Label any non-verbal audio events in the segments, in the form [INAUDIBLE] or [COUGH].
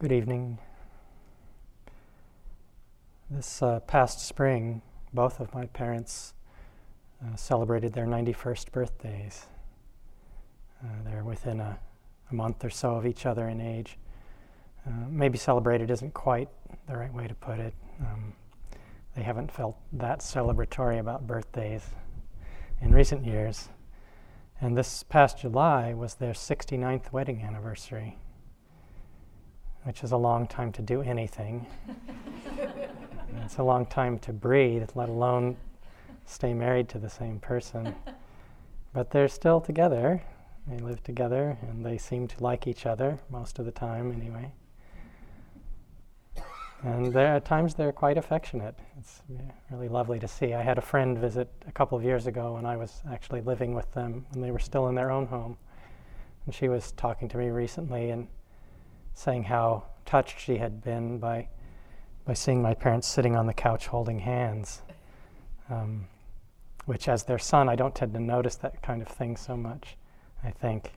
Good evening. This uh, past spring, both of my parents uh, celebrated their 91st birthdays. Uh, they're within a, a, month or so of each other in age. Uh, maybe celebrated isn't quite the right way to put it. Um, they haven't felt that celebratory about birthdays in recent years. And this past July was their 69th wedding anniversary which is a long time to do anything. [LAUGHS] it's a long time to breathe, let alone stay married to the same person. But they're still together. They live together and they seem to like each other most of the time, anyway. And at times they're quite affectionate. It's really lovely to see. I had a friend visit a couple of years ago when I was actually living with them and they were still in their own home. And she was talking to me recently and saying how touched she had been by, by seeing my parents sitting on the couch holding hands. Um, which, as their son, I don't tend to notice that kind of thing so much, I think.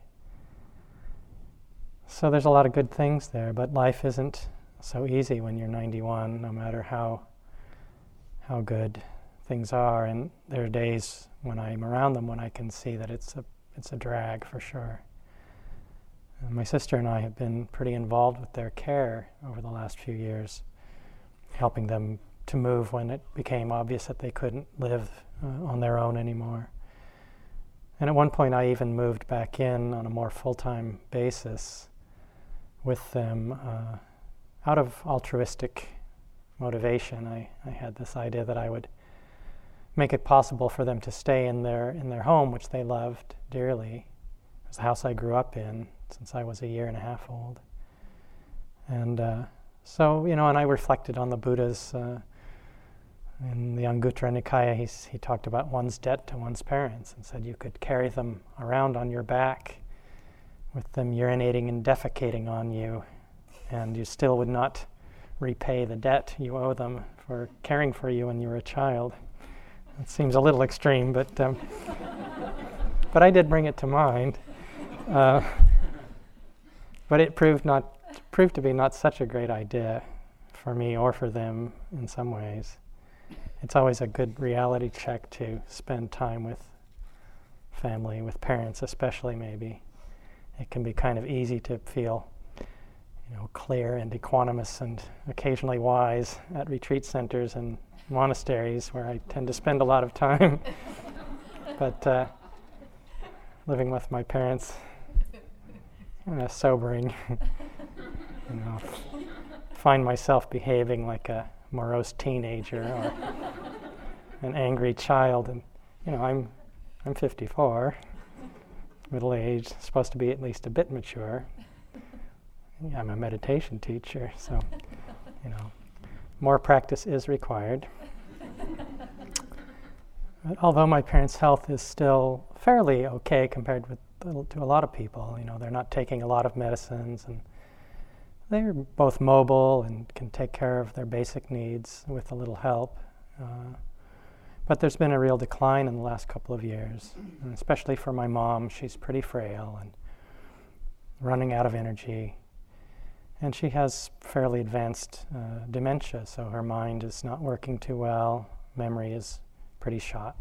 So there's a lot of good things there, but life isn't so easy when you're 91, no matter how, how good things are. And there are days when I'm around them when I can see that it's a, it's a drag for sure. My sister and I have been pretty involved with their care over the last few years, helping them to move when it became obvious that they couldn't live uh, on their own anymore. And at one point, I even moved back in on a more full time basis with them uh, out of altruistic motivation. I, I had this idea that I would make it possible for them to stay in their, in their home, which they loved dearly. It was the house I grew up in, since I was a year and a half old. And uh, so, you know, and I reflected on the Buddha's, uh, in the Anguttara Nikaya, he's, he talked about one's debt to one's parents and said you could carry them around on your back with them urinating and defecating on you, and you still would not repay the debt you owe them for caring for you when you were a child. It seems a little extreme, but um, [LAUGHS] but I did bring it to mind. Uh, but it proved not proved to be not such a great idea for me or for them in some ways. It's always a good reality check to spend time with family, with parents especially maybe. It can be kind of easy to feel you know, clear and equanimous and occasionally wise at retreat centers and monasteries where I tend to spend a lot of time. [LAUGHS] but uh, living with my parents kind of sobering. [LAUGHS] you know, find myself behaving like a morose teenager or an angry child, and you know, I'm I'm 54, middle aged, supposed to be at least a bit mature. I'm a meditation teacher, so you know, more practice is required. But although my parents' health is still fairly okay compared with to a lot of people. You know, they're not taking a lot of medicines, and they're both mobile and can take care of their basic needs with a little help. Uh, but there's been a real decline in the last couple of years, and especially for my mom. She's pretty frail and running out of energy. And she has fairly advanced uh, dementia, so her mind is not working too well. Memory is pretty shot.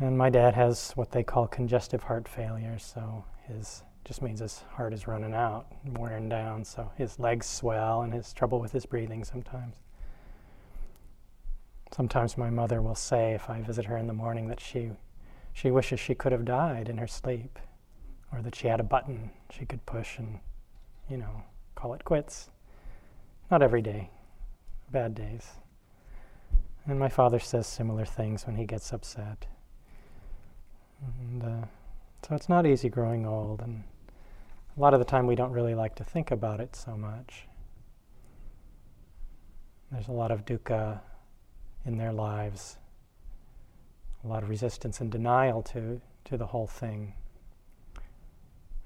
And my dad has what they call congestive heart failure, so his just means his heart is running out, wearing down, so his legs swell and has trouble with his breathing sometimes. Sometimes my mother will say, if I visit her in the morning, that she, she wishes she could have died in her sleep, or that she had a button she could push and, you know, call it quits. Not every day, bad days. And my father says similar things when he gets upset. And uh, so it's not easy growing old, and a lot of the time we don't really like to think about it so much. There's a lot of dukkha in their lives, a lot of resistance and denial to, to the whole thing.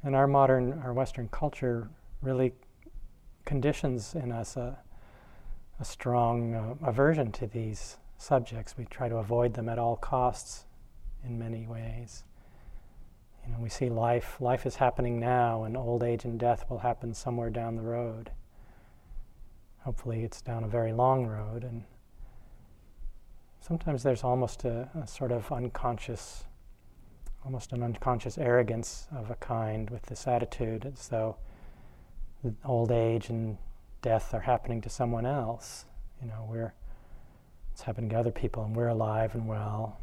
And our modern, our Western culture really conditions in us a, a strong uh, aversion to these subjects. We try to avoid them at all costs in many ways. You know, we see life, life is happening now, and old age and death will happen somewhere down the road. Hopefully, it's down a very long road, and sometimes there's almost a, a sort of unconscious, almost an unconscious arrogance of a kind with this attitude, as though old age and death are happening to someone else. You know, we're it's happening to other people, and we're alive and well,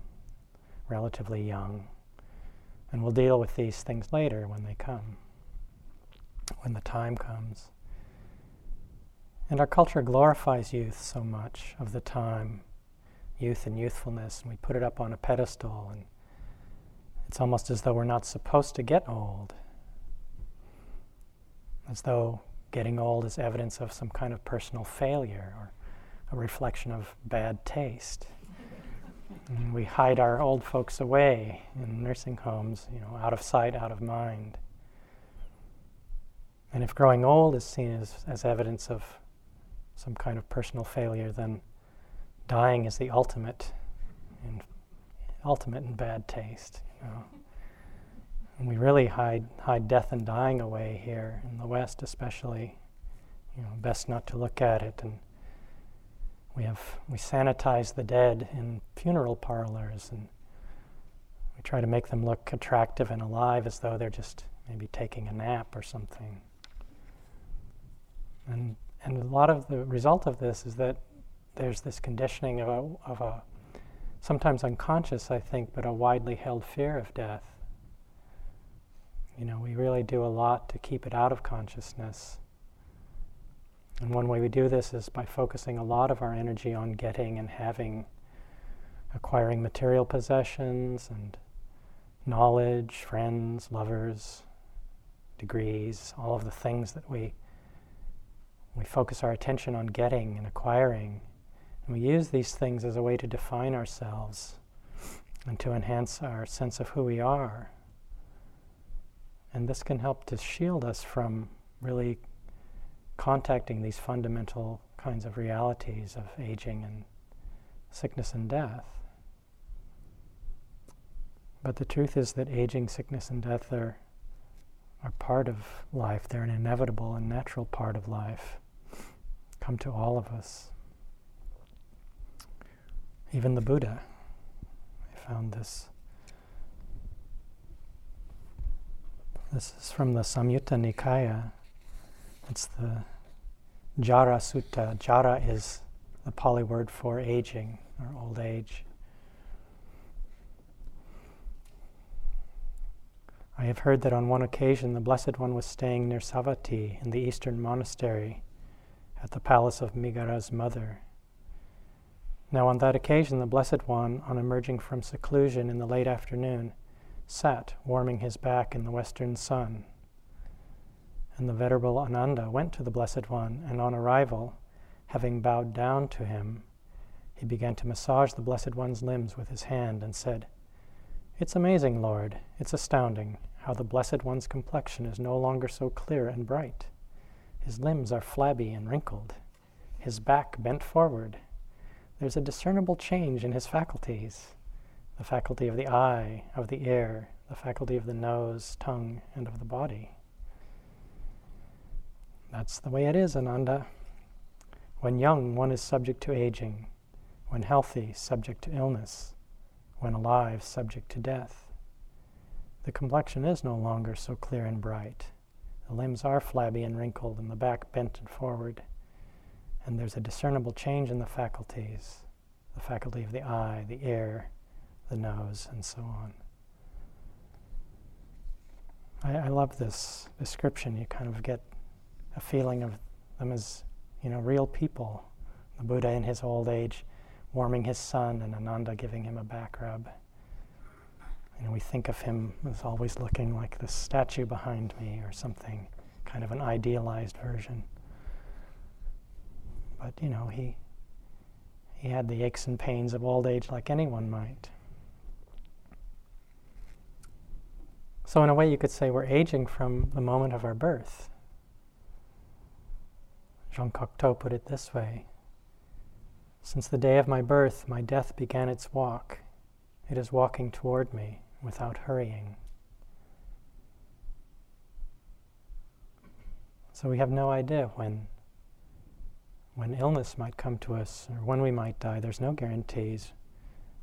relatively young. And we'll deal with these things later when they come, when the time comes. And our culture glorifies youth so much of the time, youth and youthfulness, and we put it up on a pedestal, and it's almost as though we're not supposed to get old, as though getting old is evidence of some kind of personal failure or a reflection of bad taste. And we hide our old folks away in nursing homes, you know, out of sight, out of mind. And if growing old is seen as, as evidence of some kind of personal failure, then dying is the ultimate in ultimate in bad taste. You know. And we really hide hide death and dying away here in the West, especially. You know, best not to look at it and we have we sanitize the dead in funeral parlors and we try to make them look attractive and alive as though they're just maybe taking a nap or something. And and a lot of the result of this is that there's this conditioning of a, of a sometimes unconscious, I think, but a widely held fear of death. You know, we really do a lot to keep it out of consciousness. And one way we do this is by focusing a lot of our energy on getting and having, acquiring material possessions and knowledge, friends, lovers, degrees, all of the things that we we focus our attention on getting and acquiring. And we use these things as a way to define ourselves and to enhance our sense of who we are. And this can help to shield us from really contacting these fundamental kinds of realities of aging and sickness and death. But the truth is that aging, sickness, and death are, are part of life. They're an inevitable and natural part of life. Come to all of us. Even the Buddha. I found this. This is from the Samyutta Nikaya. It's the Jara Sutta. Jara is the Pali word for aging or old age. I have heard that on one occasion the Blessed One was staying near Savatthi in the eastern monastery at the palace of Migara's mother. Now, on that occasion, the Blessed One, on emerging from seclusion in the late afternoon, sat warming his back in the western sun and the Venerable Ananda went to the Blessed One, and on arrival, having bowed down to him, he began to massage the Blessed One's limbs with his hand and said, It's amazing, Lord, it's astounding how the Blessed One's complexion is no longer so clear and bright. His limbs are flabby and wrinkled, his back bent forward. There's a discernible change in his faculties the faculty of the eye, of the ear, the faculty of the nose, tongue, and of the body. That's the way it is, Ananda. When young, one is subject to aging. When healthy, subject to illness. When alive, subject to death. The complexion is no longer so clear and bright. The limbs are flabby and wrinkled, and the back bent and forward. And there's a discernible change in the faculties the faculty of the eye, the ear, the nose, and so on. I, I love this description. You kind of get a feeling of them as, you know, real people. The Buddha in his old age warming his sun and Ananda giving him a back rub. Know, we think of him as always looking like the statue behind me or something, kind of an idealized version. But, you know, he, he had the aches and pains of old age like anyone might. So, in a way, you could say we're aging from the moment of our birth. Jean Cocteau put it this way Since the day of my birth, my death began its walk. It is walking toward me without hurrying. So we have no idea when when illness might come to us or when we might die. There's no guarantees.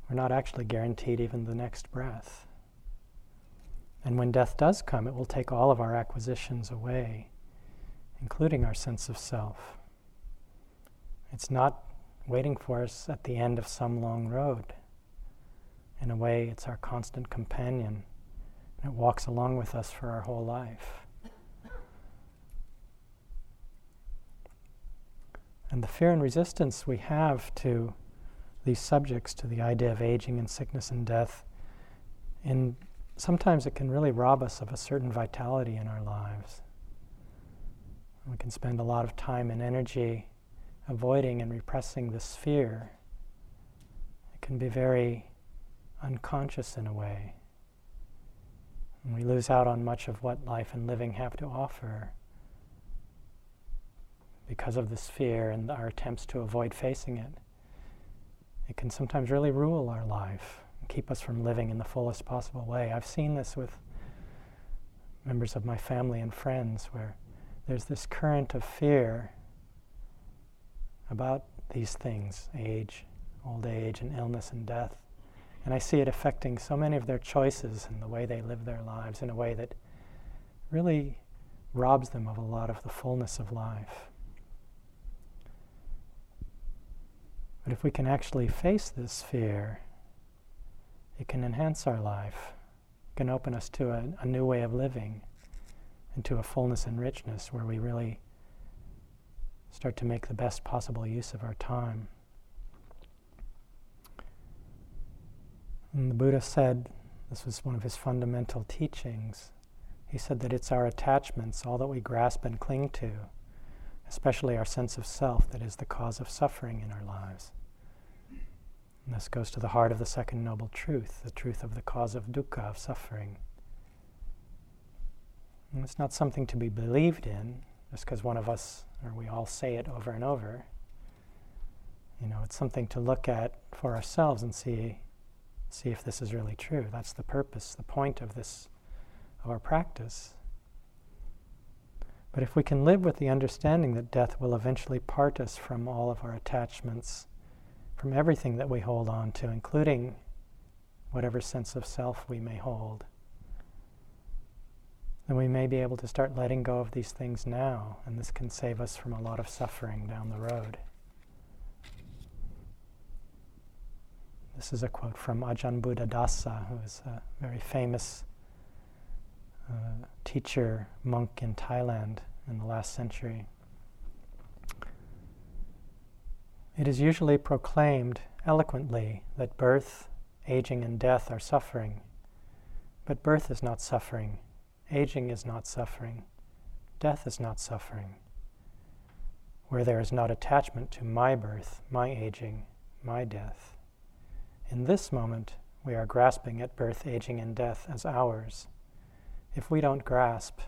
We're not actually guaranteed even the next breath. And when death does come, it will take all of our acquisitions away including our sense of self. It's not waiting for us at the end of some long road. In a way, it's our constant companion, and it walks along with us for our whole life. And the fear and resistance we have to these subjects, to the idea of aging and sickness and death, in sometimes it can really rob us of a certain vitality in our lives. We can spend a lot of time and energy avoiding and repressing this fear. It can be very unconscious in a way. And we lose out on much of what life and living have to offer because of this fear and our attempts to avoid facing it. It can sometimes really rule our life and keep us from living in the fullest possible way. I've seen this with members of my family and friends where there's this current of fear about these things age, old age, and illness and death. And I see it affecting so many of their choices and the way they live their lives in a way that really robs them of a lot of the fullness of life. But if we can actually face this fear, it can enhance our life, it can open us to a, a new way of living, and to a fullness and richness where we really start to make the best possible use of our time. And the Buddha said, this was one of his fundamental teachings, he said that it's our attachments, all that we grasp and cling to, especially our sense of self, that is the cause of suffering in our lives. And this goes to the heart of the second noble truth, the truth of the cause of dukkha, of suffering. And it's not something to be believed in just because one of us, or we all say it over and over. You know, it's something to look at for ourselves and see, see if this is really true. That's the purpose, the point of this, of our practice. But if we can live with the understanding that death will eventually part us from all of our attachments from everything that we hold on to, including whatever sense of self we may hold, then we may be able to start letting go of these things now, and this can save us from a lot of suffering down the road. This is a quote from Ajahn Buddhadasa, who is a very famous uh, teacher, monk in Thailand in the last century. It is usually proclaimed eloquently that birth, aging, and death are suffering. But birth is not suffering, aging is not suffering, death is not suffering. Where there is not attachment to my birth, my aging, my death. In this moment, we are grasping at birth, aging, and death as ours. If we don't grasp,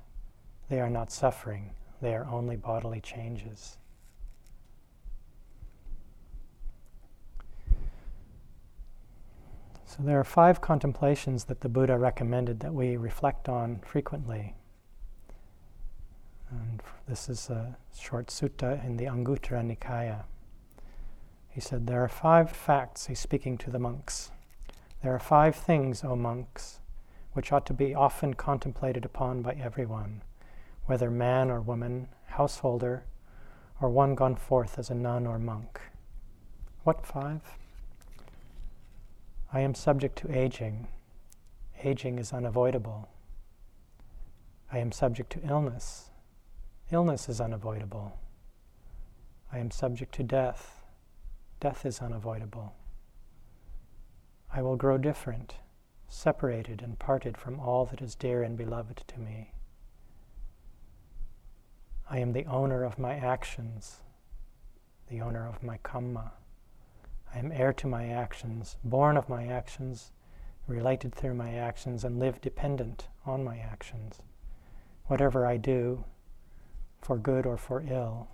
they are not suffering, they are only bodily changes. So there are five contemplations that the Buddha recommended that we reflect on frequently. And this is a short sutta in the Anguttara Nikaya. He said, There are five facts, he's speaking to the monks. There are five things, O monks, which ought to be often contemplated upon by everyone, whether man or woman, householder, or one gone forth as a nun or monk. What five? I am subject to aging. Aging is unavoidable. I am subject to illness. Illness is unavoidable. I am subject to death. Death is unavoidable. I will grow different, separated and parted from all that is dear and beloved to me. I am the owner of my actions, the owner of my kamma. I am heir to my actions, born of my actions, related through my actions, and live dependent on my actions. Whatever I do, for good or for ill,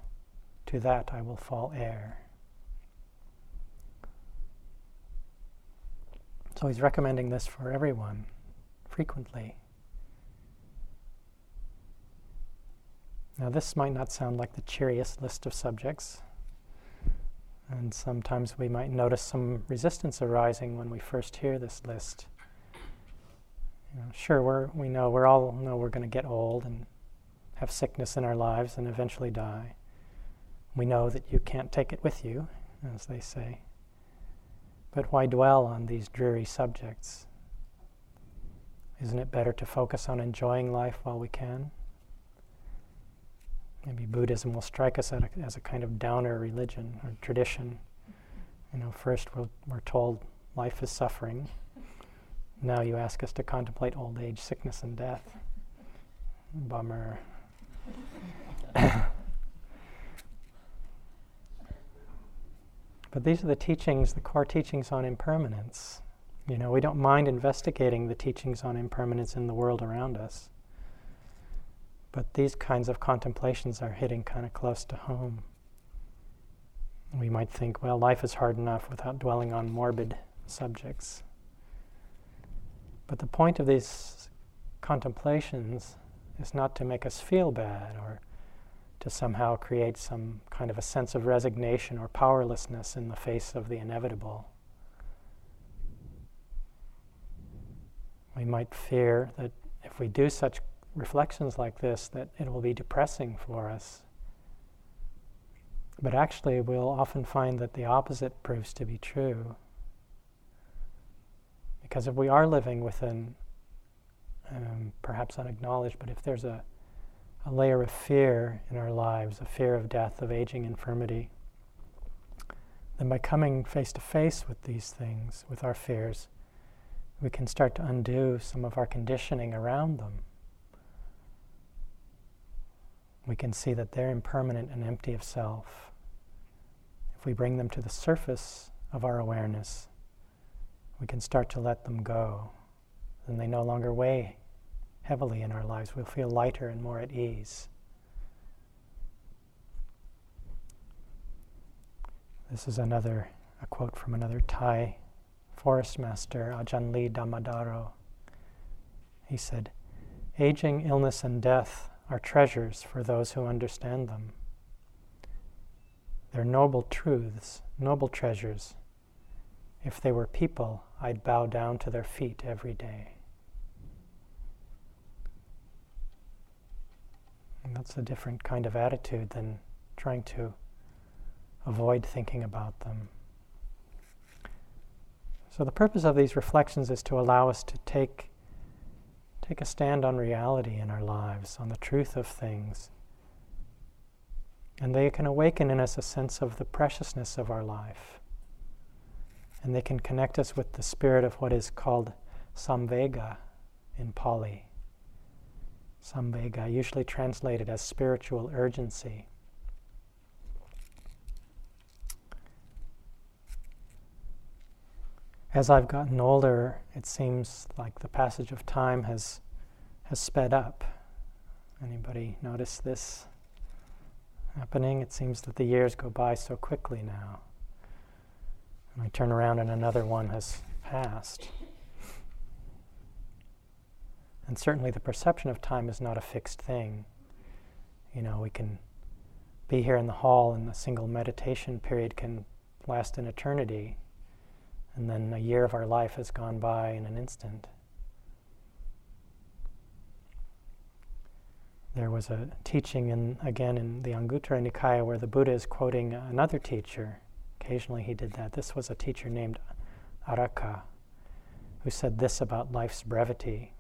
to that I will fall heir. So he's recommending this for everyone frequently. Now, this might not sound like the cheeriest list of subjects, and sometimes we might notice some resistance arising when we first hear this list. You know, sure, we're, we know we all know we're going to get old and have sickness in our lives and eventually die. We know that you can't take it with you, as they say. But why dwell on these dreary subjects? Isn't it better to focus on enjoying life while we can? Maybe Buddhism will strike us a, as a kind of downer religion or tradition. You know, first we're, we're told life is suffering. Now you ask us to contemplate old age, sickness, and death. Bummer. but these are the teachings, the core teachings on impermanence. You know, we don't mind investigating the teachings on impermanence in the world around us. But these kinds of contemplations are hitting kind of close to home. We might think, well, life is hard enough without dwelling on morbid subjects. But the point of these contemplations is not to make us feel bad or to somehow create some kind of a sense of resignation or powerlessness in the face of the inevitable. We might fear that if we do such reflections like this that it will be depressing for us. But actually, we'll often find that the opposite proves to be true. Because if we are living within, um, perhaps unacknowledged, but if there's a, a layer of fear in our lives, a fear of death, of aging, infirmity, then by coming face to face with these things, with our fears, we can start to undo some of our conditioning around them we can see that they're impermanent and empty of self. If we bring them to the surface of our awareness, we can start to let them go. Then they no longer weigh heavily in our lives. We'll feel lighter and more at ease. This is another a quote from another Thai forest master, Ajahn Lee Dhammadharo. He said, Aging, illness, and death are treasures for those who understand them. They're noble truths, noble treasures. If they were people, I'd bow down to their feet every day. And that's a different kind of attitude than trying to avoid thinking about them. So, the purpose of these reflections is to allow us to take take a stand on reality in our lives, on the truth of things. And they can awaken in us a sense of the preciousness of our life. And they can connect us with the spirit of what is called samvega in Pali. Samvega, usually translated as spiritual urgency. As I've gotten older, it seems like the passage of time has has sped up. Anybody notice this happening? It seems that the years go by so quickly now. And I turn around and another one has passed. And certainly the perception of time is not a fixed thing. You know, we can be here in the hall and a single meditation period can last an eternity and then a year of our life has gone by in an instant. There was a teaching in again in the Anguttara Nikaya where the Buddha is quoting another teacher. Occasionally he did that. This was a teacher named Araka who said this about life's brevity.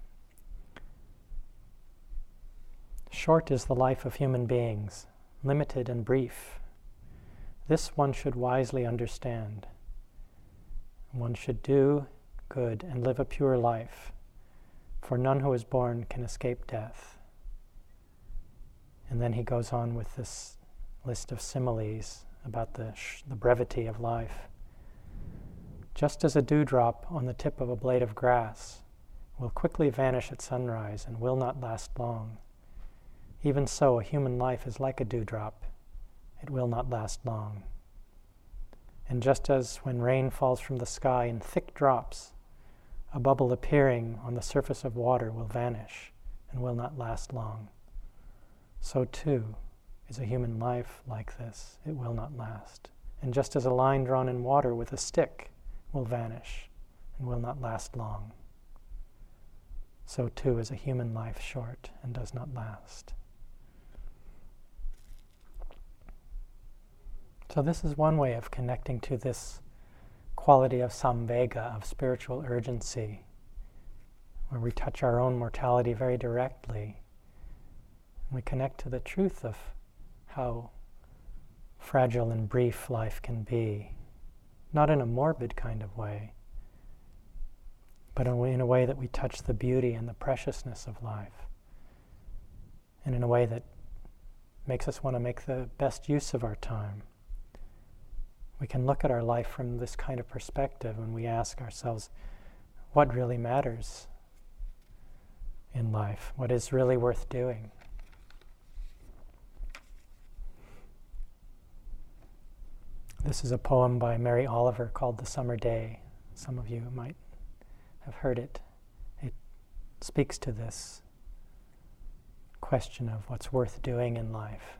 Short is the life of human beings, limited and brief. This one should wisely understand. One should do good and live a pure life, for none who is born can escape death. And then he goes on with this list of similes about the, sh- the brevity of life. Just as a dewdrop on the tip of a blade of grass will quickly vanish at sunrise and will not last long, even so a human life is like a dewdrop, it will not last long. And just as when rain falls from the sky in thick drops, a bubble appearing on the surface of water will vanish and will not last long. so too is a human life like this. It will not last. And just as a line drawn in water with a stick will vanish and will not last long, so too is a human life short and does not last. So, this is one way of connecting to this quality of samvega, of spiritual urgency, where we touch our own mortality very directly. We connect to the truth of how fragile and brief life can be, not in a morbid kind of way, but in a way that we touch the beauty and the preciousness of life, and in a way that makes us want to make the best use of our time. We can look at our life from this kind of perspective and we ask ourselves, what really matters in life? What is really worth doing? This is a poem by Mary Oliver called The Summer Day. Some of you might have heard it. It speaks to this question of what's worth doing in life.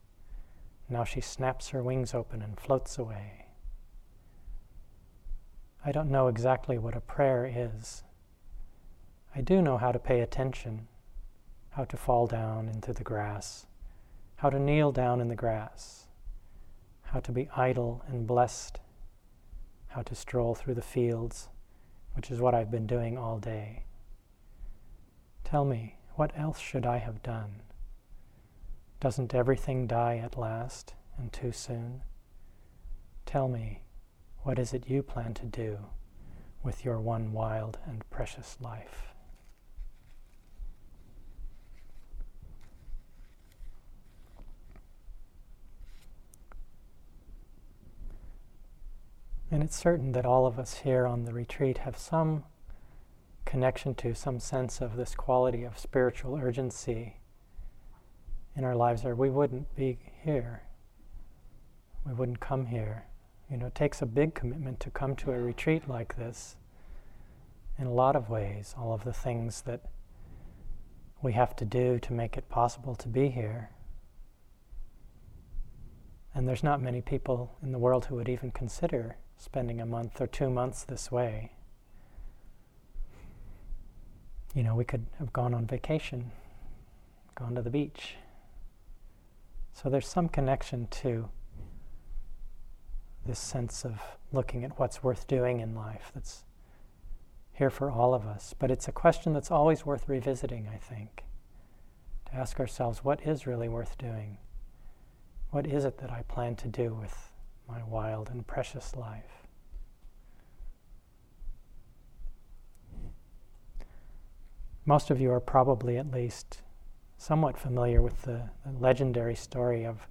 Now she snaps her wings open and floats away. I don't know exactly what a prayer is. I do know how to pay attention how to fall down into the grass, how to kneel down in the grass, how to be idle and blessed, how to stroll through the fields, which is what I've been doing all day. Tell me, what else should I have done? Doesn't everything die at last and too soon? Tell me, what is it you plan to do with your one wild and precious life? And it's certain that all of us here on the retreat have some connection to, some sense of this quality of spiritual urgency in our lives, or we wouldn't be here. We wouldn't come here. You know, it takes a big commitment to come to a retreat like this in a lot of ways, all of the things that we have to do to make it possible to be here. And there's not many people in the world who would even consider spending a month or two months this way. You know, we could have gone on vacation, gone to the beach. So there's some connection to this sense of looking at what's worth doing in life that's here for all of us. But it's a question that's always worth revisiting, I think. To ask ourselves, what is really worth doing? What is it that I plan to do with my wild and precious life. Most of you are probably at least somewhat familiar with the, the, legendary story of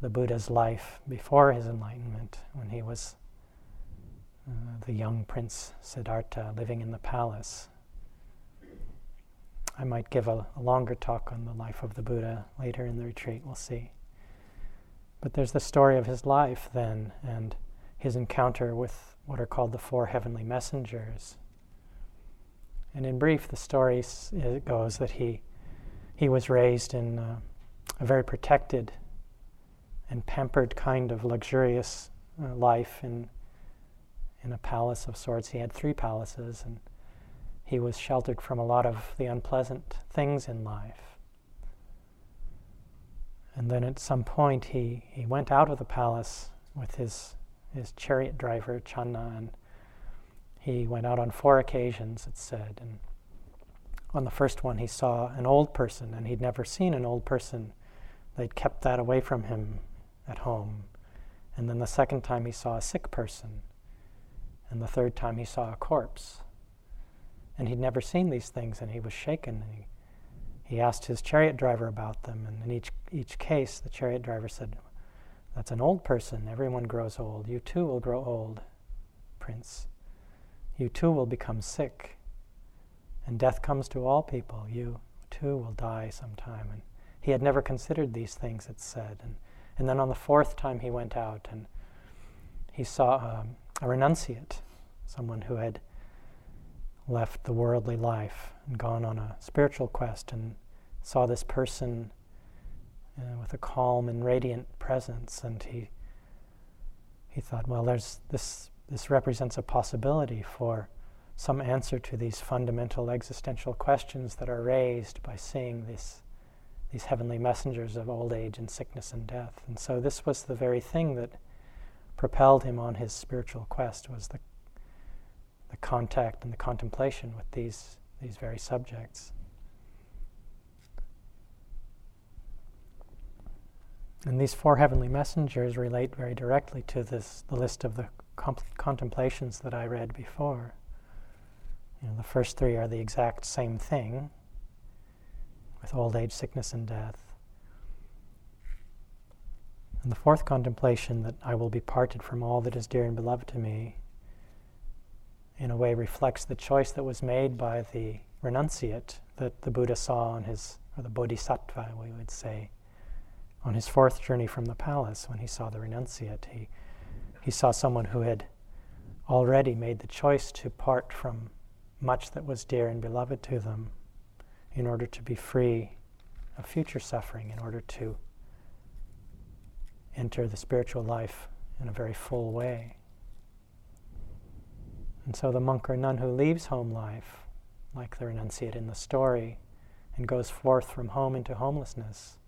the Buddha's life before his enlightenment, when he was uh, the young Prince Siddhartha living in the palace. I might give a, a longer talk on the life of the Buddha later in the retreat, we'll see. But there's the story of his life then and his encounter with what are called the four heavenly messengers. And in brief, the story goes that he, he was raised in uh, a very protected and pampered kind of luxurious uh, life in, in a palace of sorts. He had three palaces, and he was sheltered from a lot of the unpleasant things in life. And then at some point he, he went out of the palace with his, his chariot driver, Channa, and he went out on four occasions, it said. And on the first one, he saw an old person, and he'd never seen an old person. They'd kept that away from him at home. And then the second time, he saw a sick person. And the third time, he saw a corpse. And he'd never seen these things, and he was shaken. And he, he asked his chariot driver about them, and in each, each case, the chariot driver said, That's an old person. Everyone grows old. You too will grow old, Prince. You too will become sick. And death comes to all people. You too will die sometime. And he had never considered these things, it said. And, and then on the fourth time he went out and he saw um, a renunciate, someone who had left the worldly life and gone on a spiritual quest and saw this person uh, with a calm and radiant presence and he he thought well there's this this represents a possibility for some answer to these fundamental existential questions that are raised by seeing this these heavenly messengers of old age and sickness and death and so this was the very thing that propelled him on his spiritual quest was the the contact and the contemplation with these, these very subjects. And these four heavenly messengers relate very directly to this, the list of the comp- contemplations that I read before. You know, the first three are the exact same thing with old age, sickness, and death. And the fourth contemplation, that I will be parted from all that is dear and beloved to me, in a way reflects the choice that was made by the renunciate that the Buddha saw on his, or the Bodhisattva, we would say, on his fourth journey from the palace when he saw the renunciate. He, he saw someone who had already made the choice to part from much that was dear and beloved to them in order to be free of future suffering, in order to enter the spiritual life in a very full way. And so the monk or nun who leaves home life, like the renunciate in the story, and goes forth from home into homelessness,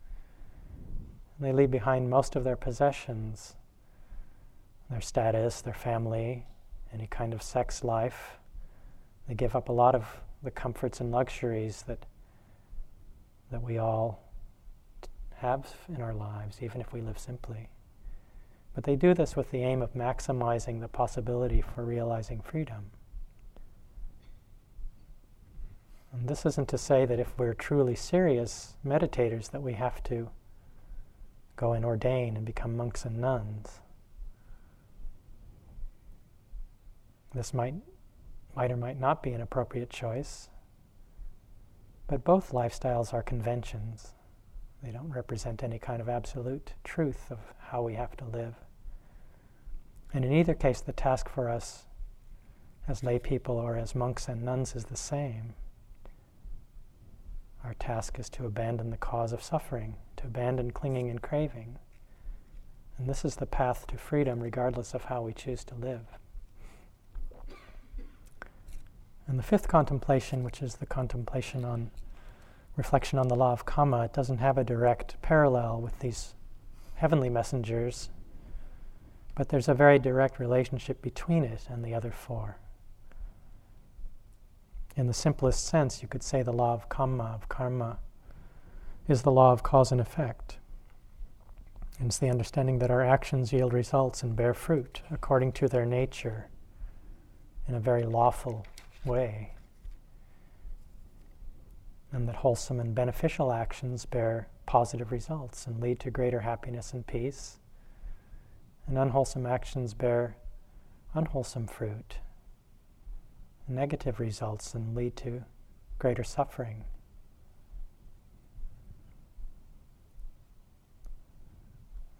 they leave behind most of their possessions, their status, their family, any kind of sex life. They give up a lot of the comforts and luxuries that that we all have in our lives, even if we live simply. But they do this with the aim of maximizing the possibility for realizing freedom. And this isn't to say that if we're truly serious meditators that we have to go and ordain and become monks and nuns. This might, might or might not be an appropriate choice, but both lifestyles are conventions. They don't represent any kind of absolute truth of how we have to live. And in either case, the task for us as lay people or as monks and nuns is the same. Our task is to abandon the cause of suffering, to abandon clinging and craving. And this is the path to freedom, regardless of how we choose to live. And the fifth contemplation, which is the contemplation on reflection on the law of karma, it doesn't have a direct parallel with these heavenly messengers, but there's a very direct relationship between it and the other four. In the simplest sense, you could say the law of karma, of karma, is the law of cause and effect. And it's the understanding that our actions yield results and bear fruit according to their nature in a very lawful way and that wholesome and beneficial actions bear positive results and lead to greater happiness and peace, and unwholesome actions bear unwholesome fruit, negative results, and lead to greater suffering.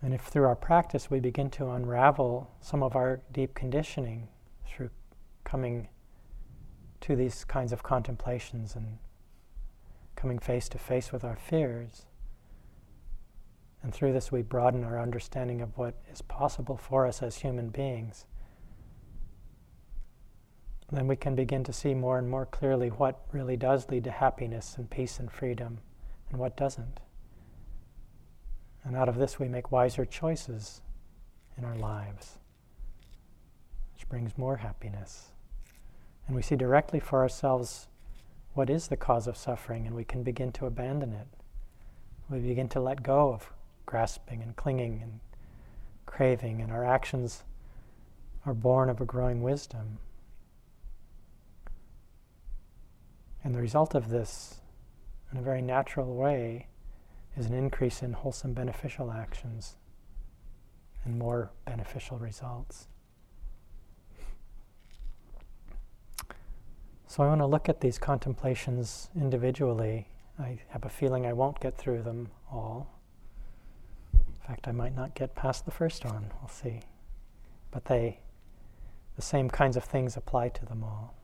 And if through our practice we begin to unravel some of our deep conditioning through coming to these kinds of contemplations and coming face to face with our fears. And through this, we broaden our understanding of what is possible for us as human beings. Then we can begin to see more and more clearly what really does lead to happiness and peace and freedom and what doesn't. And out of this, we make wiser choices in our lives, which brings more happiness. And we see directly for ourselves what is the cause of suffering, and we can begin to abandon it. We begin to let go of grasping and clinging and craving, and our actions are born of a growing wisdom. And the result of this, in a very natural way, is an increase in wholesome beneficial actions and more beneficial results. So I want to look at these contemplations individually. I have a feeling I won't get through them all. In fact, I might not get past the first one. We'll see. But they, the same kinds of things apply to them all.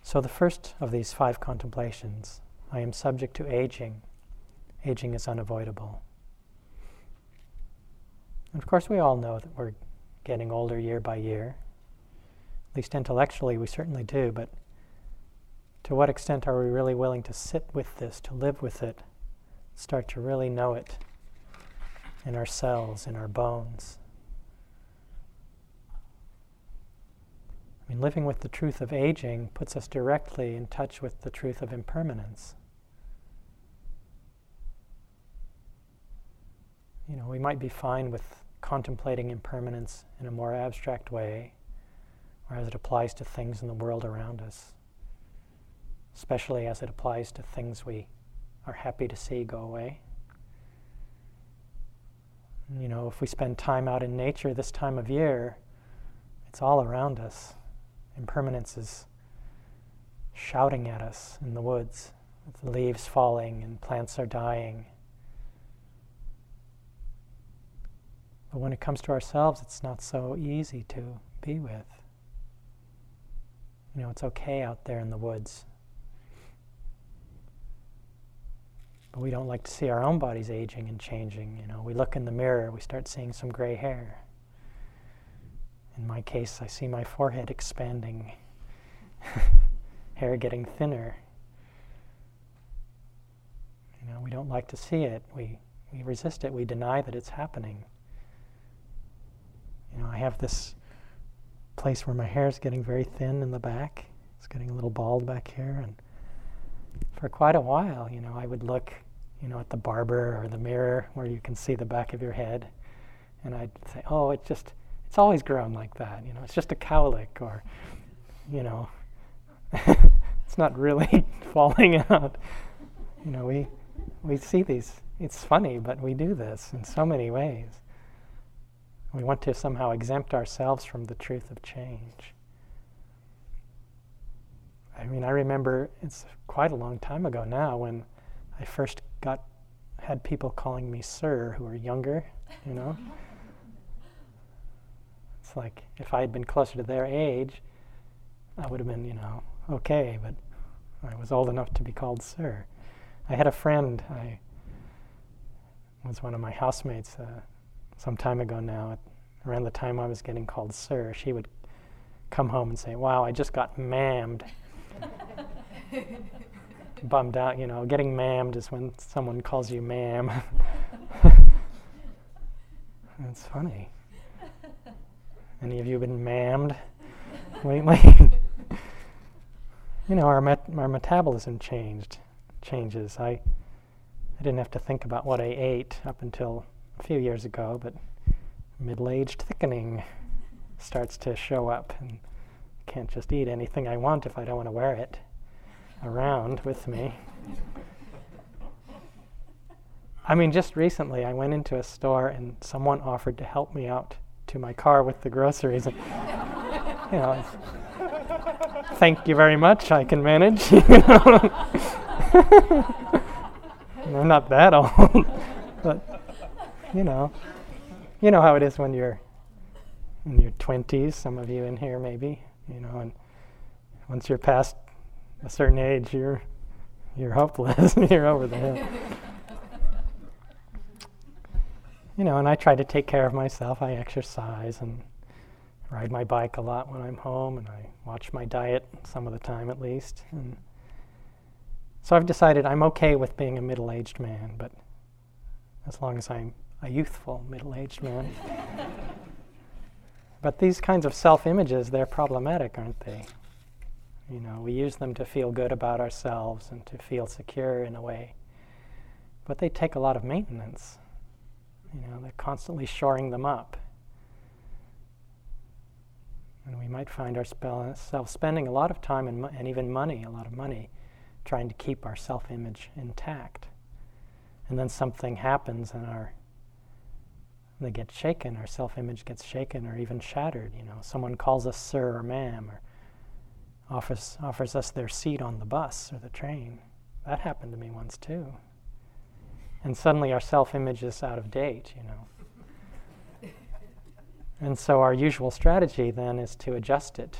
So the first of these five contemplations, I am subject to aging. Aging is unavoidable. And of course, we all know that we're getting older year by year least intellectually, we certainly do, but to what extent are we really willing to sit with this, to live with it, start to really know it in our cells, in our bones? I mean, living with the truth of aging puts us directly in touch with the truth of impermanence. You know, we might be fine with contemplating impermanence in a more abstract way, or as it applies to things in the world around us, especially as it applies to things we are happy to see go away. You know, if we spend time out in nature this time of year, it's all around us. Impermanence is shouting at us in the woods, with leaves falling and plants are dying. But when it comes to ourselves, it's not so easy to be with. You know, it's okay out there in the woods. But we don't like to see our own bodies aging and changing. You know, we look in the mirror, we start seeing some gray hair. In my case, I see my forehead expanding, [LAUGHS] hair getting thinner. You know, we don't like to see it. We, we resist it. We deny that it's happening. You know, I have this place where my hair is getting very thin in the back. It's getting a little bald back here, and for quite a while, you know, I would look, you know, at the barber or the mirror where you can see the back of your head, and I'd say, "Oh, it's just, it's always grown like that. You know, it's just a cowlick, or, you know, [LAUGHS] it's not really [LAUGHS] falling out." You know, we we see these. It's funny, but we do this in so many ways. We want to somehow exempt ourselves from the truth of change. I mean, I remember it's quite a long time ago now when I first got had people calling me sir who were younger, you know. it's like if I had been closer to their age, I would have been, you know, okay, but I was old enough to be called sir. I had a friend, I was one of my housemates, uh, some time ago now, around the time I was getting called sir, she would come home and say, Wow, I just got mammed. [LAUGHS] Bummed out, you know. Getting mammed is when someone calls you ma'am. [LAUGHS] It's funny. Any of you been mammed [LAUGHS] lately? you know, our, met- our metabolism changed, changes. I, I didn't have to think about what I ate up until a few years ago, but middle aged thickening starts to show up. And I can't just eat anything I want if I don't want to wear it around with me. I mean, just recently I went into a store and someone offered to help me out to my car with the groceries. And, you know, thank you very much, I can manage. [LAUGHS] I'm [LAUGHS] not that old, [LAUGHS] but you know, you know how it is when you're in your 20s, some of you in here maybe, you know, and once you're past a certain age, you're you're hopeless. [LAUGHS] you're over the hill. you know, and I try to take care of myself. I exercise and ride my bike a lot when I'm home, and I watch my diet some of the time at least. And so I've decided I'm okay with being a middle-aged man, but as long as I'm a youthful middle aged man. [LAUGHS] but these kinds of self images, they're problematic, aren't they? You know, we use them to feel good about ourselves and to feel secure in a way. But they take a lot of maintenance. You know, they're constantly shoring them up. And we might find ourselves spending a lot of time and, mo- and even money, a lot of money, trying to keep our self image intact. And then something happens and our they get shaken, our self image gets shaken or even shattered. You know, someone calls us sir or ma'am or offers, offers us their seat on the bus or the train. That happened to me once too. And suddenly our self image is out of date, you know. [LAUGHS] and so our usual strategy then is to adjust it.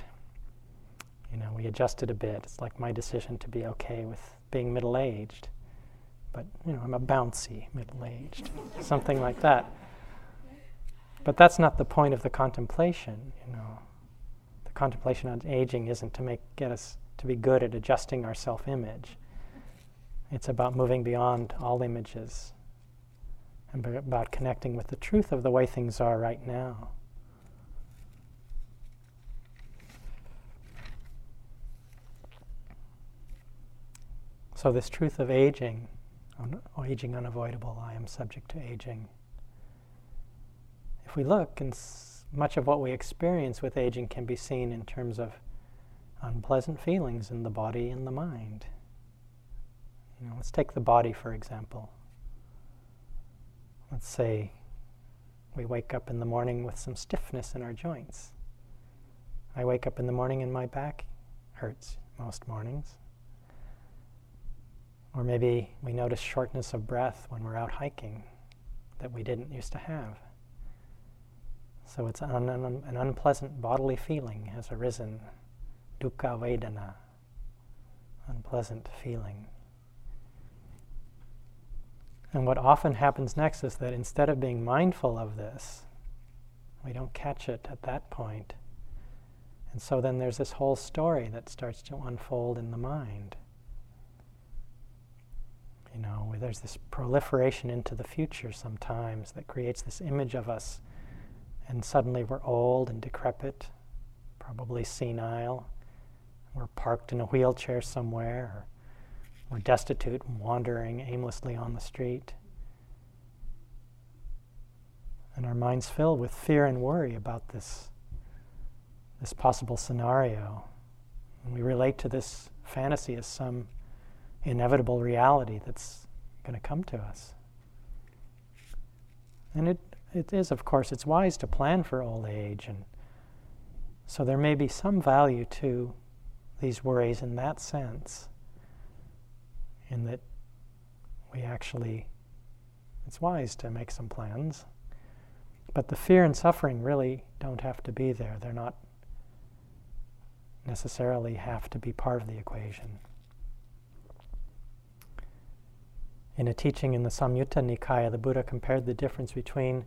You know, we adjust it a bit. It's like my decision to be okay with being middle aged. But, you know, I'm a bouncy middle aged, something like that. But that's not the point of the contemplation, you know. The contemplation on aging isn't to make get us to be good at adjusting our self-image. It's about moving beyond all images and about connecting with the truth of the way things are right now. So, this truth of aging, aging unavoidable, I am subject to aging if we look, and much of what we experience with aging can be seen in terms of unpleasant feelings in the body and the mind. You know, let's take the body, for example. Let's say we wake up in the morning with some stiffness in our joints. I wake up in the morning and my back hurts most mornings. Or maybe we notice shortness of breath when we're out hiking that we didn't used to have. So it's an, un, an unpleasant bodily feeling has arisen, dukkha vedana, unpleasant feeling. And what often happens next is that instead of being mindful of this, we don't catch it at that point. And so then there's this whole story that starts to unfold in the mind. You know, there's this proliferation into the future sometimes that creates this image of us and suddenly we're old and decrepit, probably senile. We're parked in a wheelchair somewhere, or we're destitute and wandering aimlessly on the street. And our minds fill with fear and worry about this, this possible scenario. And we relate to this fantasy as some inevitable reality that's going to come to us. And it it is, of course, it's wise to plan for old age, and so there may be some value to these worries in that sense, in that we actually, it's wise to make some plans, but the fear and suffering really don't have to be there. They're not necessarily have to be part of the equation. In a teaching in the Samyutta Nikaya, the Buddha compared the difference between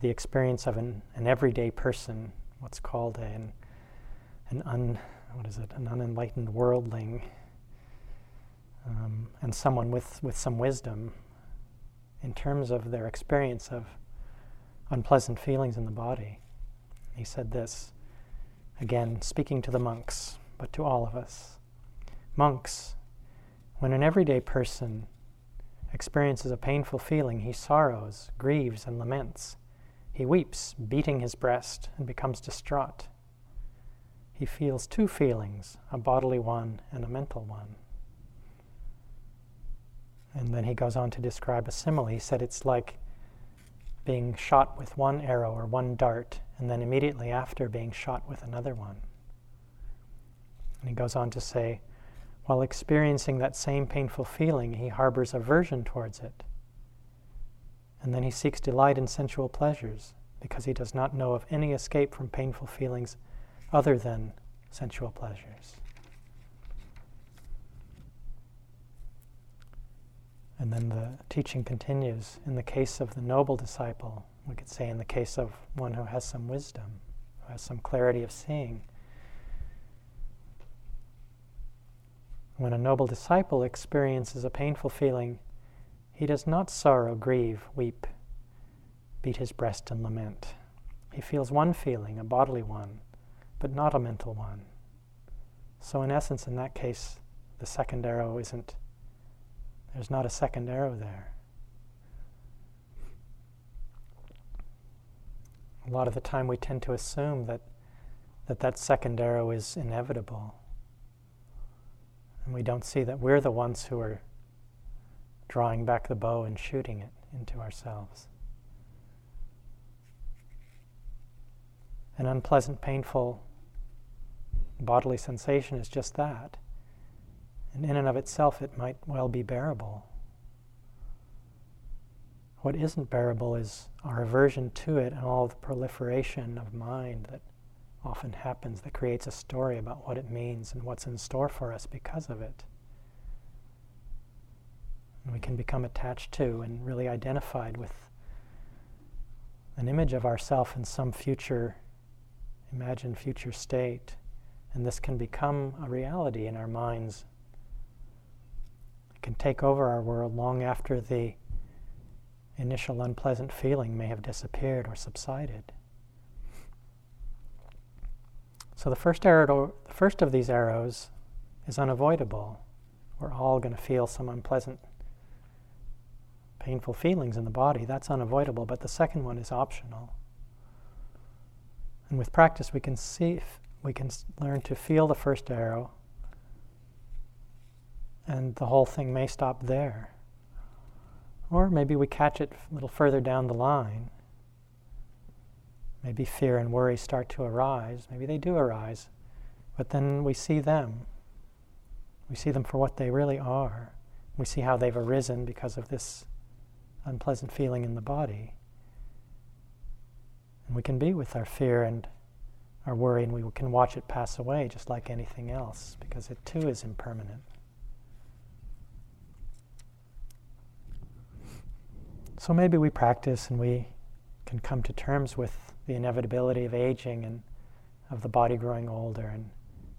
the experience of an, an everyday person, what's called an, an un, what is it, an unenlightened worldling, um, and someone with, with some wisdom in terms of their experience of unpleasant feelings in the body. He said this, again, speaking to the monks, but to all of us. Monks, when an everyday person experiences a painful feeling, he sorrows, grieves, and laments. He weeps, beating his breast, and becomes distraught. He feels two feelings a bodily one and a mental one. And then he goes on to describe a simile. He said it's like being shot with one arrow or one dart, and then immediately after being shot with another one. And he goes on to say, while experiencing that same painful feeling, he harbors aversion towards it and then he seeks delight in sensual pleasures because he does not know of any escape from painful feelings other than sensual pleasures. And then the teaching continues. In the case of the noble disciple, we could say in the case of one who has some wisdom, who has some clarity of seeing, when a noble disciple experiences a painful feeling, he does not sorrow, grieve, weep, beat his breast, and lament. He feels one feeling, a bodily one, but not a mental one. So, in essence, in that case, the second arrow isn't, there's not a second arrow there. A lot of the time, we tend to assume that that that second arrow is inevitable. And we don't see that we're the ones who are drawing back the bow and shooting it into ourselves. An unpleasant, painful bodily sensation is just that. And in and of itself, it might well be bearable. What isn't bearable is our aversion to it and all the proliferation of mind that often happens that creates a story about what it means and what's in store for us because of it. And we can become attached to and really identified with an image of ourself in some future, imagined future state. And this can become a reality in our minds. It can take over our world long after the initial unpleasant feeling may have disappeared or subsided. So the first arrow, the first of these arrows is unavoidable. We're all going to feel some unpleasant, painful feelings in the body. That's unavoidable, but the second one is optional. And with practice, we can see, we can learn to feel the first arrow, and the whole thing may stop there. Or maybe we catch it a little further down the line. Maybe fear and worry start to arise. Maybe they do arise. But then we see them. We see them for what they really are. We see how they've arisen because of this unpleasant feeling in the body. And we can be with our fear and our worry, and we can watch it pass away just like anything else, because it too is impermanent. So maybe we practice and we can come to terms with the inevitability of aging and of the body growing older, and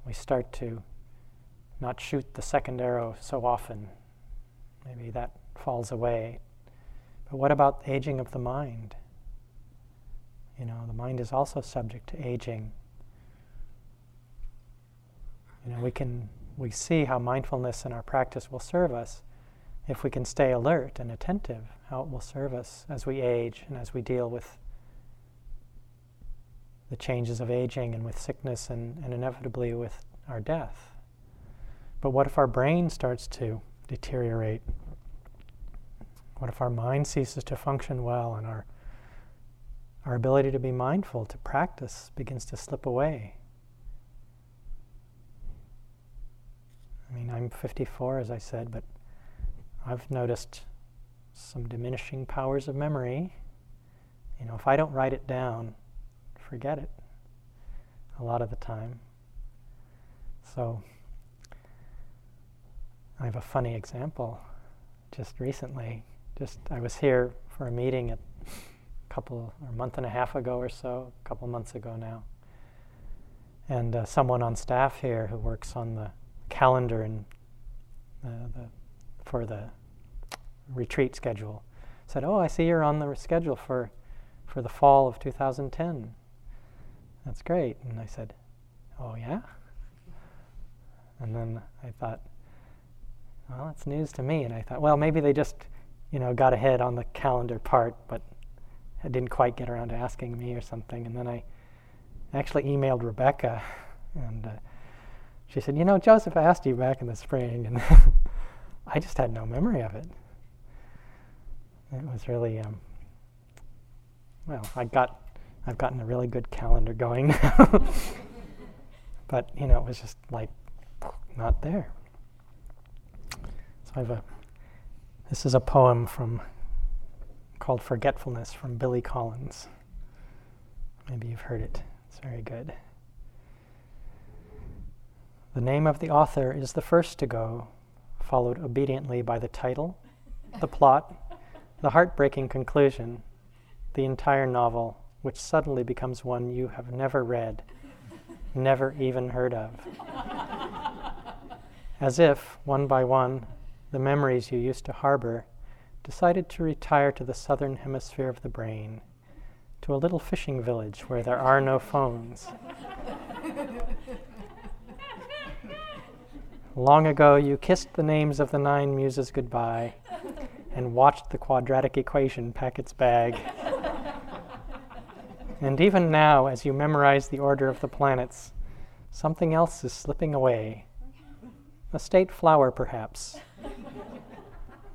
we start to not shoot the second arrow so often. Maybe that falls away. But what about aging of the mind? You know, the mind is also subject to aging. You know, we can we see how mindfulness in our practice will serve us if we can stay alert and attentive, how it will serve us as we age and as we deal with the changes of aging and with sickness and, and inevitably with our death. But what if our brain starts to deteriorate? What if our mind ceases to function well and our, our ability to be mindful, to practice, begins to slip away? I mean, I'm 54, as I said, but I've noticed some diminishing powers of memory. You know, if I don't write it down, forget it a lot of the time. So, I have a funny example. Just recently, just I was here for a meeting a couple or a month and a half ago or so, a couple months ago now, and uh, someone on staff here who works on the calendar and uh, the for the retreat schedule said, "Oh, I see you're on the schedule for for the fall of 2010." That's great. And I said, Oh, yeah? And then I thought, Well, that's news to me. And I thought, Well, maybe they just, you know, got ahead on the calendar part, but I didn't quite get around to asking me or something. And then I actually emailed Rebecca, [LAUGHS] and uh, she said, You know, Joseph asked you back in the spring, and [LAUGHS] I just had no memory of it. It was really, um, well, I got I've gotten a really good calendar going [LAUGHS] now. but, you know, it was just like not there. So I have a, this is a poem from, called Forgetfulness from Billy Collins. Maybe you've heard it. It's very good. The name of the author is the first to go, followed obediently by the title, the plot, the heartbreaking conclusion, the entire novel, which suddenly becomes one you have never read, never even heard of. As if, one by one, the memories you used to harbor decided to retire to the southern hemisphere of the brain, to a little fishing village where there are no phones. Long ago, you kissed the names of the nine muses goodbye and watched the quadratic equation pack its bag. And even now, as you memorize the order of the planets, something else is slipping away. A state flower, perhaps.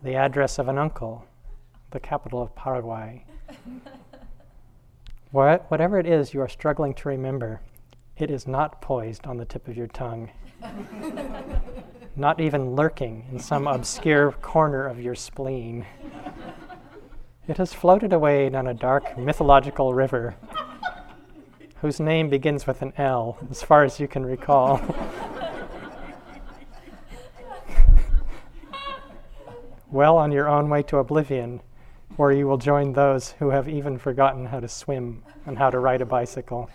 The address of an uncle, the capital of Paraguay. What, whatever it is you are struggling to remember, it is not poised on the tip of your tongue. not even lurking in some obscure corner of your spleen. It has floated away down a dark mythological river whose name begins with an L, as far as you can recall. Well on your own way to oblivion, or you will join those who have even forgotten how to swim and how to ride a bicycle.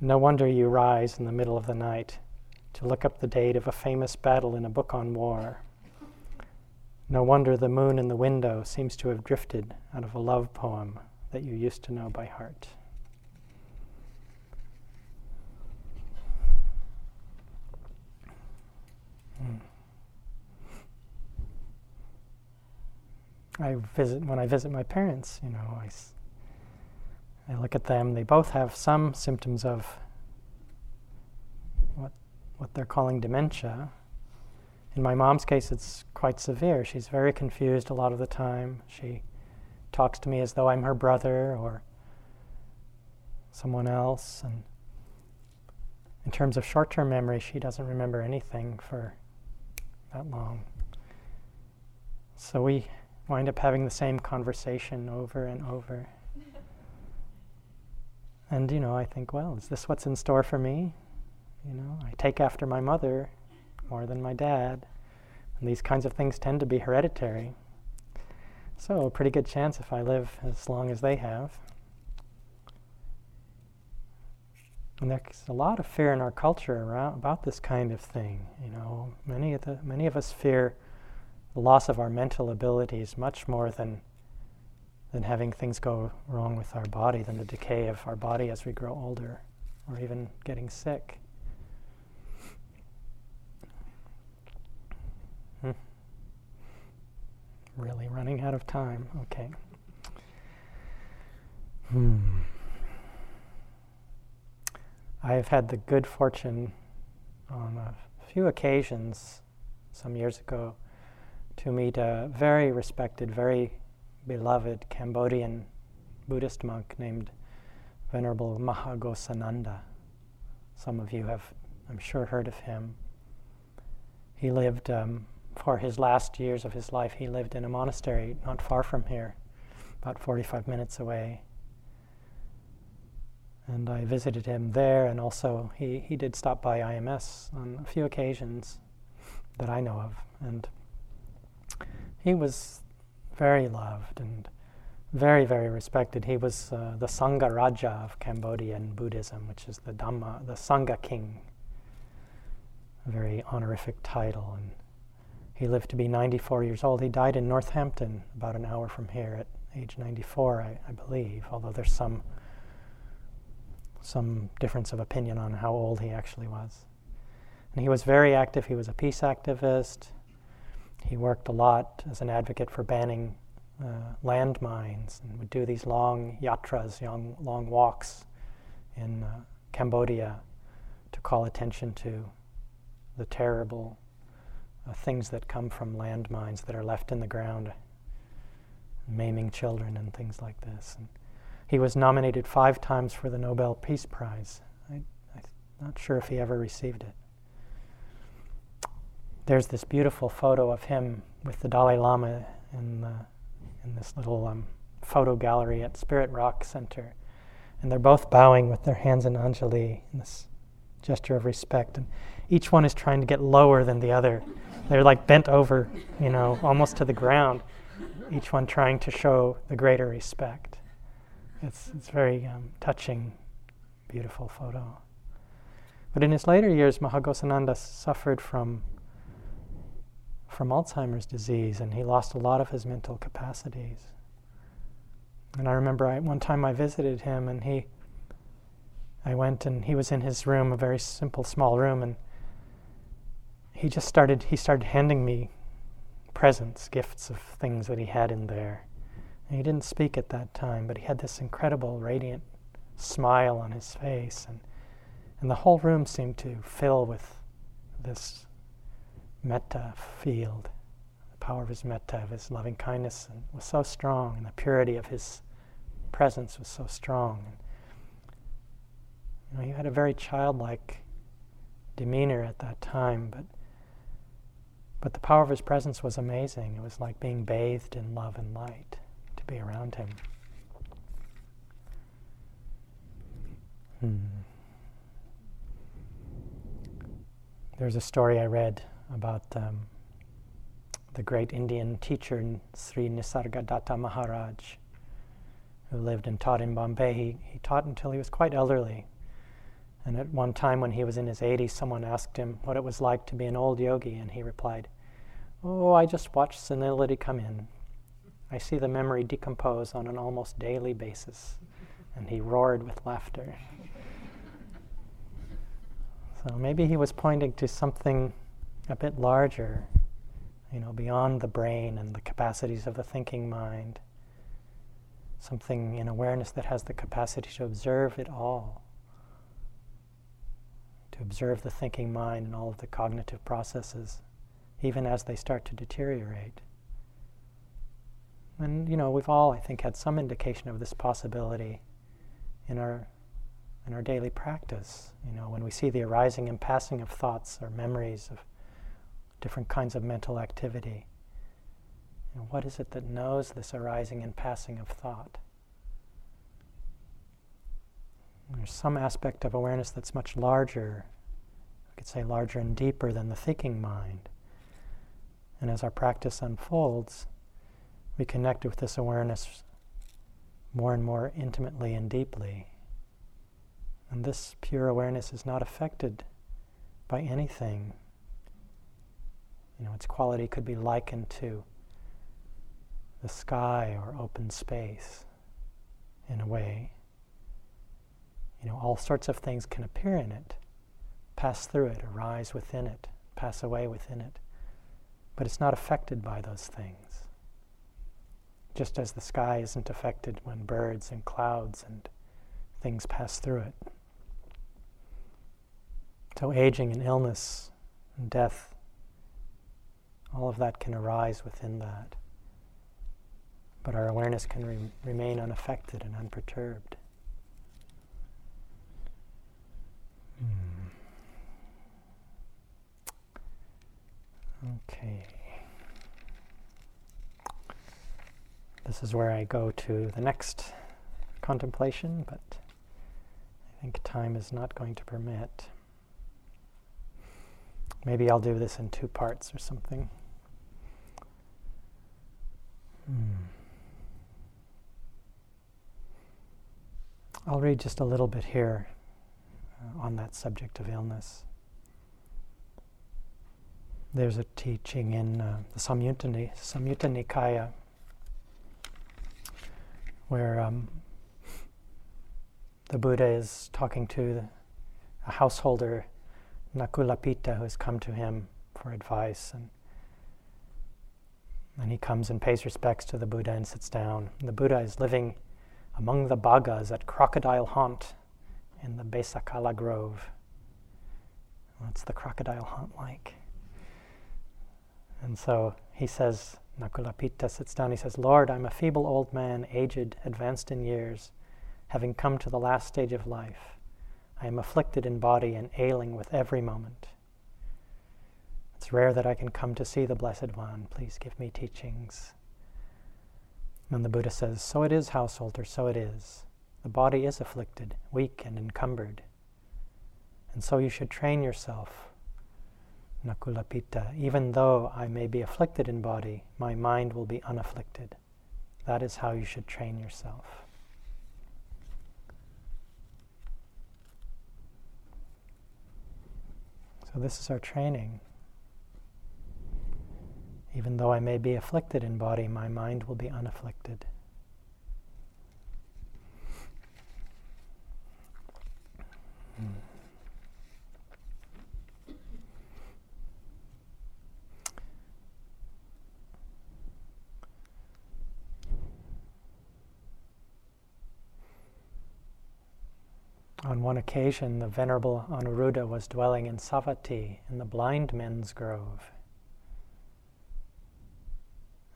No wonder you rise in the middle of the night to look up the date of a famous battle in a book on war. No wonder the moon in the window seems to have drifted out of a love poem that you used to know by heart. I visit when I visit my parents. You know, I, I look at them. They both have some symptoms of what what they're calling dementia. In my mom's case, it's quite severe. She's very confused a lot of the time. She talks to me as though I'm her brother or someone else. And in terms of short term memory, she doesn't remember anything for that long. So we wind up having the same conversation over and over. [LAUGHS] And, you know, I think, well, is this what's in store for me? You know, I take after my mother more than my dad. And these kinds of things tend to be hereditary. So, a pretty good chance if I live as long as they have. And there's a lot of fear in our culture around, about this kind of thing. You know, many of the many of us fear the loss of our mental abilities much more than than having things go wrong with our body, than the decay of our body as we grow older, or even getting sick. Hmm. Really running out of time. Okay. Hmm. I have had the good fortune on a few occasions some years ago to meet a very respected, very beloved Cambodian Buddhist monk named Venerable Maha Ghosananda. Some of you have, I'm sure, heard of him. He lived, um, for his last years of his life, he lived in a monastery not far from here, about 45 minutes away. And I visited him there, and also he, he did stop by IMS on a few occasions that I know of. And he was very loved and very, very respected. He was uh, the Sangha Raja of Cambodian Buddhism, which is the Dhamma, the Sangha King. A very honorific title. And he lived to be 94 years old. He died in Northampton, about an hour from here, at age 94, I, I believe, although there's some some difference of opinion on how old he actually was. And he was very active. He was a peace activist. He worked a lot as an advocate for banning uh, landmines and would do these long yatras, long, long walks in uh, Cambodia to call attention to the terrible uh, things that come from landmines that are left in the ground, maiming children and things like this. And he was nominated five times for the Nobel Peace Prize. I, am not sure if he ever received it. There's this beautiful photo of him with the Dalai Lama in, the, in this little um, photo gallery at Spirit Rock Center. And they're both bowing with their hands in Anjali in this gesture of respect. And each one is trying to get lower than the other. They're like bent over, you know, almost to the ground, each one trying to show the greater respect. It's, it's very um, touching, beautiful photo. But in his later years, Maha Ghosananda suffered from, from Alzheimer's disease and he lost a lot of his mental capacities. And I remember I, one time I visited him and he, I went and he was in his room, a very simple, small room, and he just started, he started handing me presents, gifts of things that he had in there. he didn't speak at that time, but he had this incredible, radiant smile on his face, and, and the whole room seemed to fill with this metta field. The power of his metta, of his loving kindness, and was so strong, and the purity of his presence was so strong. And, you know, he had a very childlike demeanor at that time, but but the power of his presence was amazing. It was like being bathed in love and light to be around him. Hmm. There's a story I read about um, the great Indian teacher Sri Nisargadatta Maharaj, who lived and taught in Bombay. He, he taught until he was quite elderly. And at one time, when he was in his 80s, someone asked him what it was like to be an old yogi, and he replied, Oh, I just watch senility come in. I see the memory decompose on an almost daily basis. And he roared with laughter. [LAUGHS] So maybe he was pointing to something a bit larger, you know, beyond the brain and the capacities of the thinking mind. Something in awareness that has the capacity to observe it all, to observe the thinking mind and all of the cognitive processes, even as they start to deteriorate. And, you know, we've all, I think, had some indication of this possibility in our in our daily practice. You know, when we see the arising and passing of thoughts or memories of different kinds of mental activity, And what is it that knows this arising and passing of thought? There's some aspect of awareness that's much larger, I could say larger and deeper than the thinking mind. And as our practice unfolds, we connect with this awareness more and more intimately and deeply. And this pure awareness is not affected by anything. You know, its quality could be likened to the sky or open space in a way. You know, all sorts of things can appear in it, pass through it, arise within it, pass away within it. But it's not affected by those things. Just as the sky isn't affected when birds and clouds and things pass through it. So, aging and illness and death, all of that can arise within that. But our awareness can re- remain unaffected and unperturbed. Hmm. Okay. This is where I go to the next contemplation, but I think time is not going to permit. Maybe I'll do this in two parts or something. Hmm. I'll read just a little bit here uh, on that subject of illness. There's a teaching in uh, the Samyutta, Samyutta Nikaya where um, the Buddha is talking to a householder Nakulapita who has come to him for advice. And, and he comes and pays respects to the Buddha and sits down. And the Buddha is living among the Bhaggas at Crocodile Haunt in the Bhesakala Grove. What's the crocodile haunt like? And so he says, Nakulapita sits down, he says, Lord, I'm a feeble old man, aged, advanced in years, having come to the last stage of life. I am afflicted in body and ailing with every moment. It's rare that I can come to see the Blessed One. Please give me teachings. And the Buddha says, So it is, householder, so it is. The body is afflicted, weak, and encumbered. And so you should train yourself, Nakulapita. Even though I may be afflicted in body, my mind will be unafflicted. That is how you should train yourself. So, this is our training. Even though I may be afflicted in body, my mind will be unafflicted. Hmm. On one occasion, the Venerable Anuruddha was dwelling in Savatthi in the blind men's grove.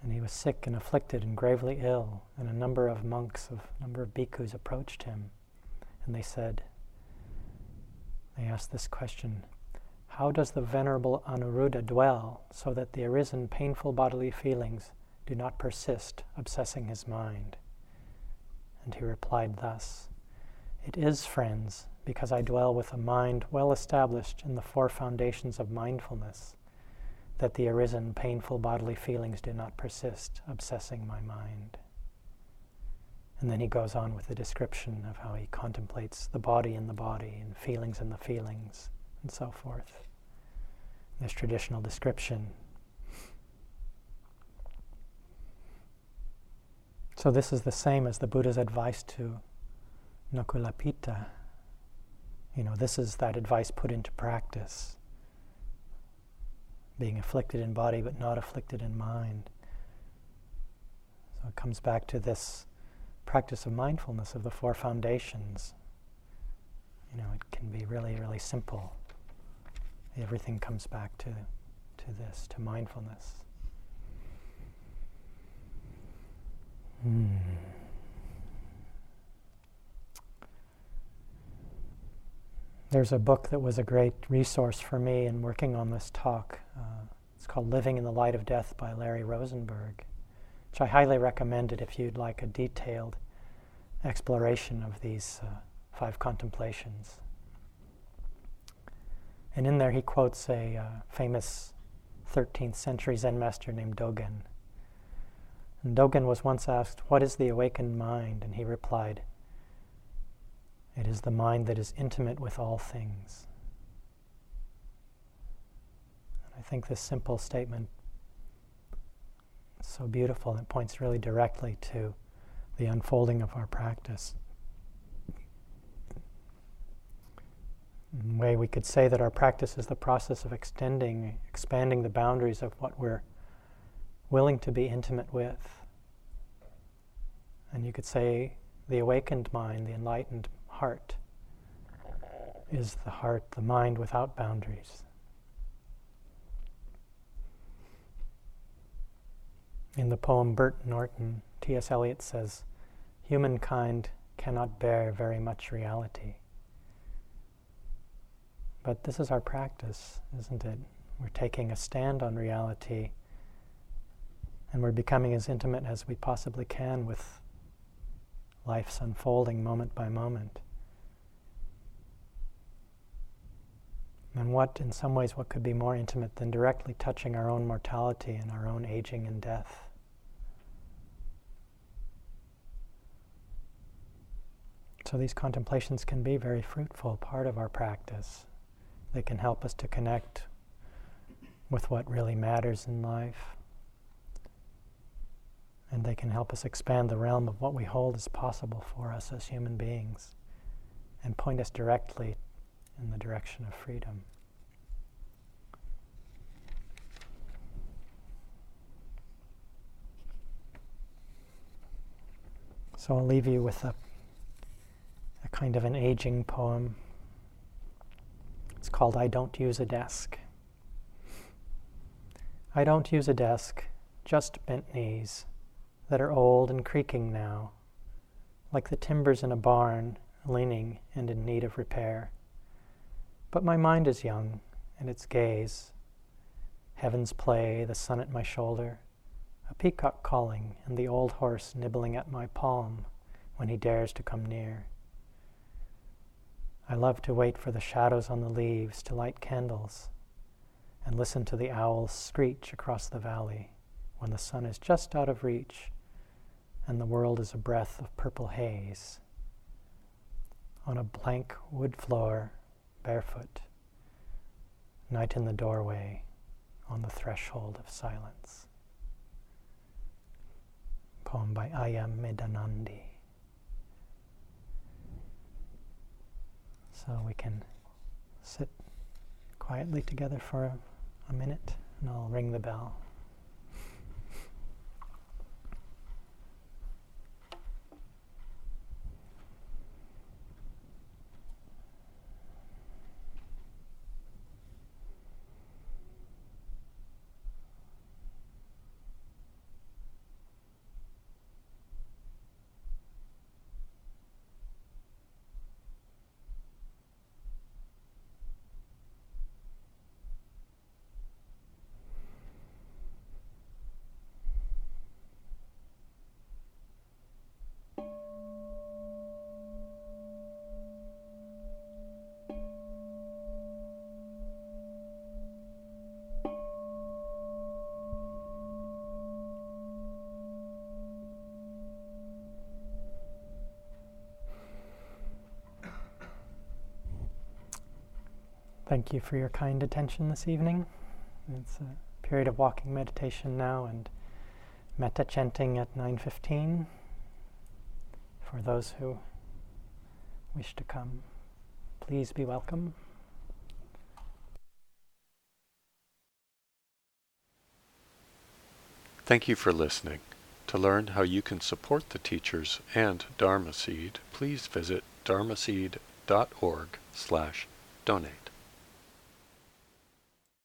And he was sick and afflicted and gravely ill, and a number of monks, a number of bhikkhus approached him, and they said, they asked this question How does the Venerable Anuruddha dwell so that the arisen painful bodily feelings do not persist, obsessing his mind? And he replied thus it is, friends, because I dwell with a mind well established in the four foundations of mindfulness, that the arisen painful bodily feelings do not persist, obsessing my mind. And then he goes on with the description of how he contemplates the body in the body and feelings in the feelings and so forth. This traditional description. So, this is the same as the Buddha's advice to Nakulapita. You know, this is that advice put into practice. Being afflicted in body but not afflicted in mind. So it comes back to this practice of mindfulness of the four foundations. You know, it can be really, really simple. Everything comes back to, to this, to mindfulness. Hmm. There's a book that was a great resource for me in working on this talk. Uh, it's called Living in the Light of Death by Larry Rosenberg, which I highly recommend it if you'd like a detailed exploration of these uh, five contemplations. And in there, he quotes a uh, famous 13th century Zen master named Dogen. And Dogen was once asked, What is the awakened mind? And he replied, it is the mind that is intimate with all things. And I think this simple statement is so beautiful. And it points really directly to the unfolding of our practice. In a way, we could say that our practice is the process of extending, expanding the boundaries of what we're willing to be intimate with. And you could say the awakened mind, the enlightened heart is the heart, the mind without boundaries. In the poem Burnt Norton, T.S. Eliot says, Humankind cannot bear very much reality. But this is our practice, isn't it? We're taking a stand on reality and we're becoming as intimate as we possibly can with life's unfolding moment by moment. And what, in some ways, what could be more intimate than directly touching our own mortality and our own aging and death? So these contemplations can be very fruitful part of our practice. They can help us to connect with what really matters in life and they can help us expand the realm of what we hold as possible for us as human beings and point us directly in the direction of freedom. So I'll leave you with a, a kind of an aging poem. It's called I Don't Use a Desk. I don't use a desk, just bent knees that are old and creaking now, like the timbers in a barn, leaning and in need of repair. But my mind is young, and its gaze, heaven's play, the sun at my shoulder, a peacock calling, and the old horse nibbling at my palm when he dares to come near. I love to wait for the shadows on the leaves to light candles and listen to the owls screech across the valley when the sun is just out of reach and the world is a breath of purple haze. On a blank wood floor, barefoot, night in the doorway, on the threshold of silence. Poem by Ayya Medhanandi. So we can sit quietly together for a, a minute and I'll ring the bell. Thank you for your kind attention this evening. It's a period of walking meditation now and metta chanting at 9:15 for those who wish to come. Please be welcome. Thank you for listening. To learn how you can support the teachers and Dharma Seed, please visit dharma dharmaseed.org slash donate.